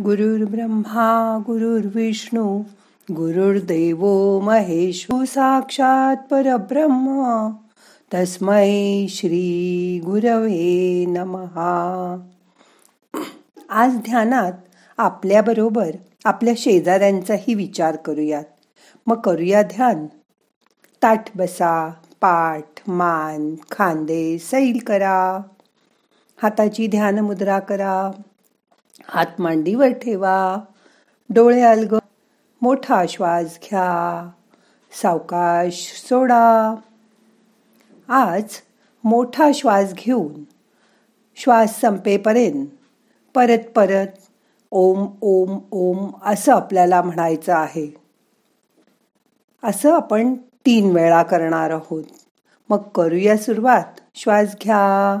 गुरुर्ब्रह्मा गुरुर्विष्णू गुरुर्देव महेश साक्षात परब्रह्म. तस्मै श्री गुरवे नमहा आज ध्यानात आपल्याबरोबर आपल्या शेजाऱ्यांचाही विचार करूयात. मग करूया ध्यान. ताठ बसा पाठ मान खांदे सैल करा. हाताची ध्यान मुद्रा करा. हात मांडीवर ठेवा. डोळे अलग मोठा श्वास घ्या. सावकाश सोडा. आज मोठा श्वास घेऊन श्वास संपेपर्यंत परत परत ओम ओम ओम असं आपल्याला म्हणायचं आहे. असं आपण तीन वेळा करणार आहोत. मग करूया सुरुवात. श्वास घ्या.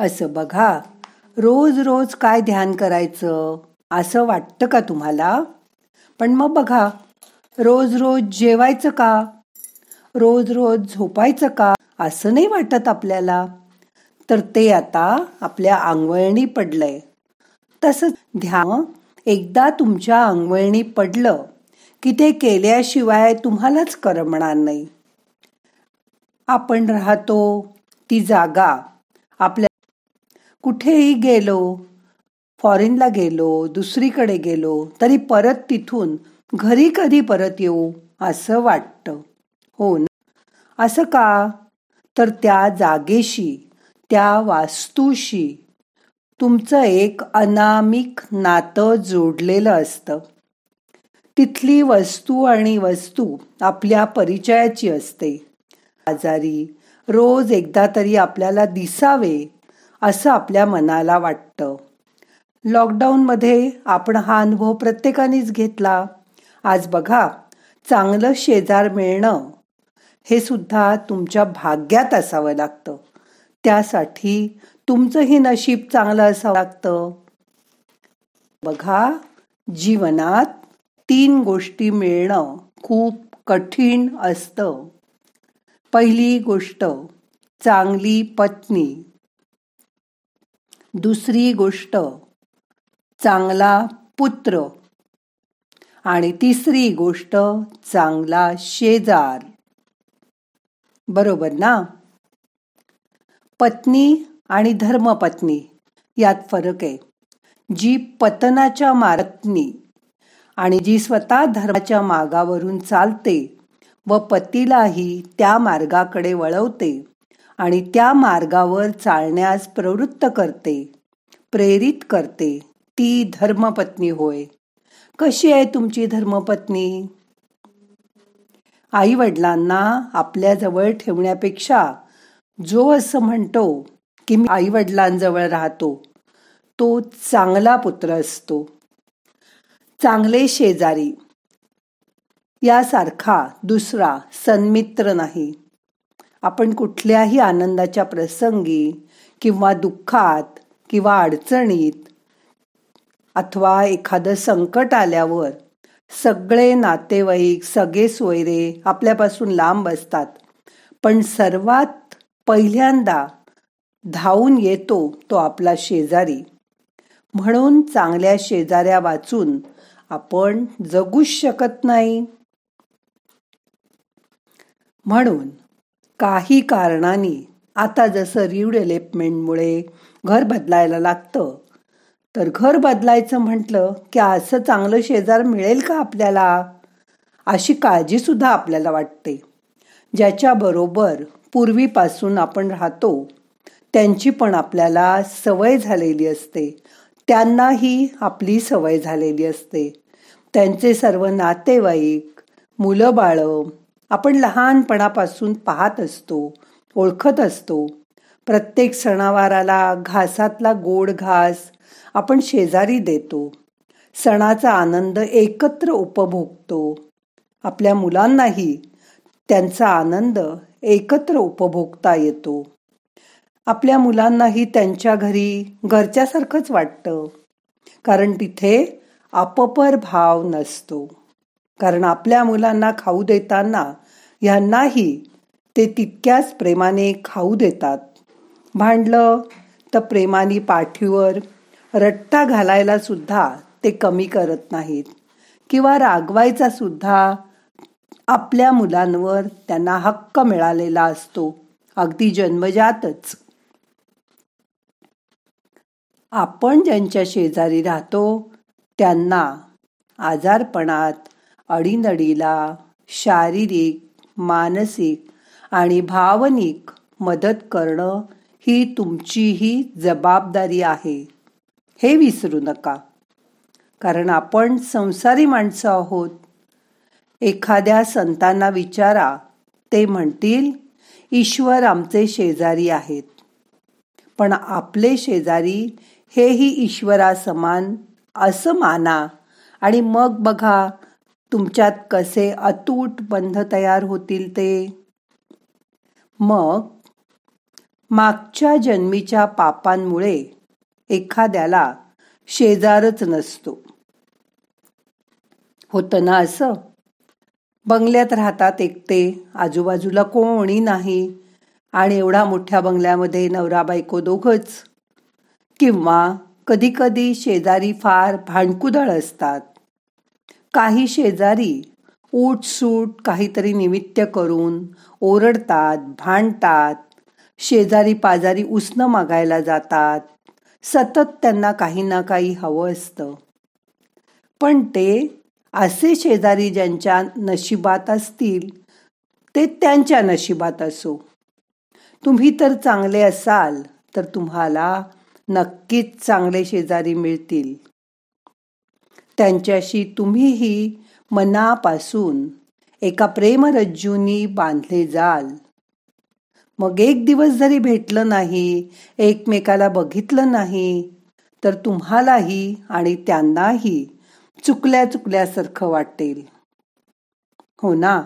असं बघा. रोज रोज काय ध्यान करायचं? असं वाटतं का तुम्हाला? पण मग बघा. रोज रोज जेवायचं का? रोज रोज झोपायचं का? असं नाही वाटत आपल्याला. तर ते आता आपल्या अंगवळणी पडलंय. तसंच ध्यान एकदा तुमच्या अंगवळणी पडलं की ते केल्याशिवाय तुम्हालाच करमणार नाही. आपण राहतो ती जागा. आपल्या कुठेही गेलो फॉरेनला गेलो दुसरीकडे गेलो तरी परत तिथून घरी कधी परत येऊ असं वाटतं. हो ना? असं का? तर त्या जागेशी त्या वास्तूशी तुमचं एक अनामिक नातं जोडलेलं असतं. तिथली वस्तू आणि वस्तू आपल्या परिचयाची असते. आजारी रोज एकदा तरी आपल्याला दिसावे असं आपल्या मनाला वाटतं. लॉकडाऊनमध्ये आपण हा अनुभव प्रत्येकानेच घेतला. आज बघा चांगलं शेजार मिळणं हे सुद्धा तुमच्या भाग्यात असावं लागतं. त्यासाठी तुमचंही नशीब चांगलं असावं लागतं. बघा जीवनात तीन गोष्टी मिळणं खूप कठीण असतं. पहिली गोष्ट चांगली पत्नी. दुसरी गोष्ट चांगला पुत्र. आणि तिसरी गोष्ट चांगला शेजार. बरोबर ना? पत्नी आणि धर्मपत्नी यात फरक आहे. जी पतनाच्या मारत्नी आणि जी स्वतः धर्माच्या मागावरून चालते व पतीलाही त्या मार्गाकडे वळवते आणि त्या मार्गावर चालण्यास प्रवृत्त करते प्रेरित करते. ती धर्मपत्नी होय. कशी आहे तुमची धर्मपत्नी? आई वडिलांना आपल्याजवळ ठेवण्यापेक्षा जो असं म्हणतो की मी आई वडिलांजवळ राहतो तो चांगला पुत्र असतो. चांगले शेजारी. यासारखा दुसरा सन्मित्र नाही. आपण कुठल्याही आनंदाच्या प्रसंगी किंवा दुःखात किंवा अडचणीत अथवा एखादं संकट आल्यावर सगळे नातेवाईक सगळे सोयरे आपल्यापासून लांब असतात. पण सर्वात पहिल्यांदा धावून येतो तो आपला शेजारी. म्हणून चांगल्या शेजाऱ्या वाचून आपण जगूच शकत नाही. म्हणून काही कारणाने आता जसं रिवडेव्हलपमेंटमुळे घर बदलायला लागतं तर घर बदलायचं म्हटलं की असं चांगलं शेजार मिळेल का आपल्याला? अशी काळजीसुद्धा आपल्याला वाटते. ज्याच्याबरोबर पूर्वीपासून आपण राहतो त्यांची पण आपल्याला सवय झालेली असते. त्यांनाही आपली सवय झालेली असते. त्यांचे सर्व नातेवाईक मुलं बाळं आपण लहानपणापासून पाहत असतो ओळखत असतो. प्रत्येक सणावाराला घासातला गोड घास आपण शेजारी देतो. सणाचा आनंद एकत्र उपभोगतो. आपल्या मुलांनाही त्यांचा आनंद एकत्र उपभोगता येतो. आपल्या मुलांनाही त्यांच्या घरी घरच्यासारखंच वाटतं. कारण तिथे अपपर भाव नसतो. कारण आपल्या मुलांना खाऊ देताना ह्यांनाही ते तितक्याच प्रेमाने खाऊ देतात. भांडलं तर प्रेमाने पाठीवर रट्टा घालायला सुद्धा ते कमी करत नाहीत. किंवा रागवायचा सुद्धा आपल्या मुलांवर त्यांना हक्क मिळालेला असतो. अगदी जन्मजातच. आपण ज्यांच्या शेजारी राहतो त्यांना आजारपणात अडीनडीला शारीरिक मानसिक आणि भावनिक मदत करणं ही तुमचीही जबाबदारी आहे. हे विसरू नका. कारण आपण संसारी माणसं आहोत. एखाद्या संतांना विचारा. ते म्हणतील ईश्वर आमचे शेजारी आहेत. पण आपले शेजारी हेही ईश्वरा समान असं माना आणि मग बघा तुमच्यात कसे अतूट बंध तयार होतील ते? मग मागच्या जन्मीच्या पापांमुळे एखाद्याला शेजारच नसतो. होतं ना असं? बंगल्यात राहतात एकटे आजूबाजूला कोणी नाही आणि एवढा मोठ्या बंगल्यामध्ये नवरा बायको दोघच. किंवा कधी कधी शेजारी फार भांडकुदळ असतात. काही शेजारी सूट काहीतरी निमित्त करून ओरडतात भांडतात शेजारी पाजारी उसनं मागायला जातात. सतत त्यांना काही ना काही हवं असतं. पण ते असे शेजारी ज्यांच्या नशिबात असतील ते त्यांच्या नशिबात असो. तुम्ही तर चांगले असाल तर तुम्हाला नक्कीच चांगले शेजारी मिळतील. त्यांच्याशी तुम्हीही मनापासून एका प्रेमरज्जूनी बांधले जाल. मग एक दिवस जरी भेटलं नाही एकमेकाला बघितलं नाही तर तुम्हालाही आणि त्यांनाही चुकल्या चुकल्यासारखं वाटेल. हो ना?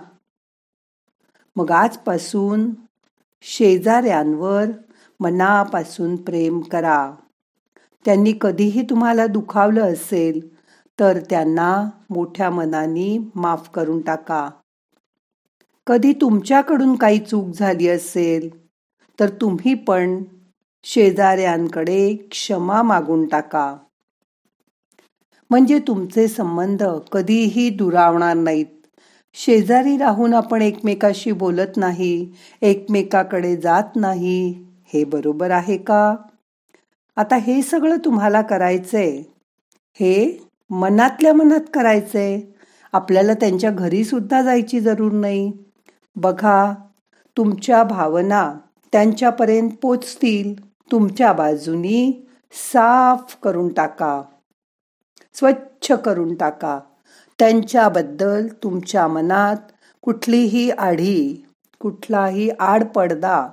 मग आजपासून शेजाऱ्यांवर मनापासून प्रेम करा. त्यांनी कधीही तुम्हाला दुखावलं असेल तर त्यांना मोठ्या मनाने माफ करून टाका. कधी तुमच्याकडून काही चूक झाली असेल तर तुम्ही पण शेजाऱ्यांकडे क्षमा मागून टाका. म्हणजे तुमचे संबंध कधीही दुरावणार नाहीत. शेजारी राहून आपण एकमेकाशी बोलत नाही एकमेकाकडे जात नाही हे बरोबर आहे का? आता हे सगळं तुम्हाला करायचंय. हे मनातल्या मनात करायचंय. आपल्याला त्यांच्या घरी सुद्धा जायची जरूर नाही. बघा तुमच्या भावना त्यांच्यापर्यंत पोचतील. तुमच्या बाजूनी साफ करून टाका. स्वच्छ करून टाका. त्यांच्याबद्दल तुमच्या मनात कुठलीही आढी कुठलाही आडपडदा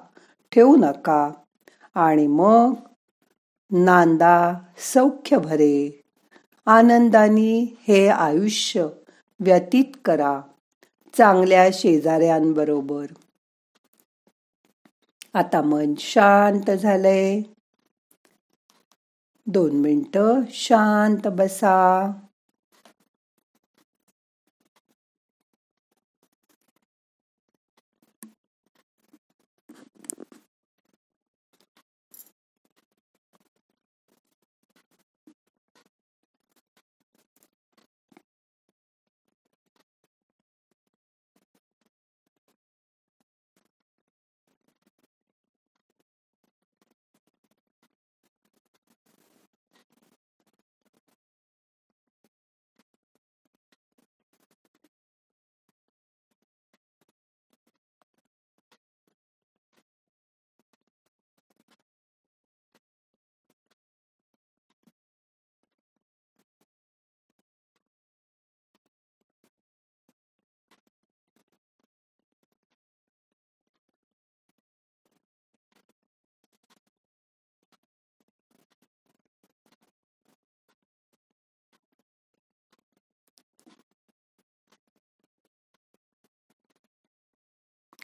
ठेवू नका. आणि मग नांदा सौख्य भरे. आनंदानी हे आयुष्य व्यतीत करा. चांगल्या शेजाऱ्यांबरोबर. आता मन शांत झालंय. दोन मिनटं शांत बसा.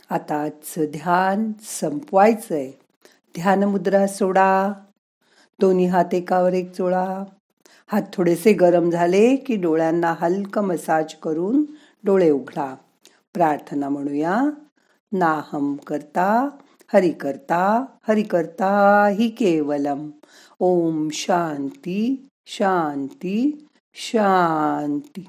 आता आजचं ध्यान संपवायचंय. ध्यानमुद्रा सोडा. दोन्ही हात एकावर एक चोळा हात थोडेसे गरम झाले की डोळ्यांना हलकं मसाज करून डोळे उघडा. प्रार्थना म्हणूया. नाहम करता हरि करता हरि करता हि केवलम. ओम शांती शांती शांती.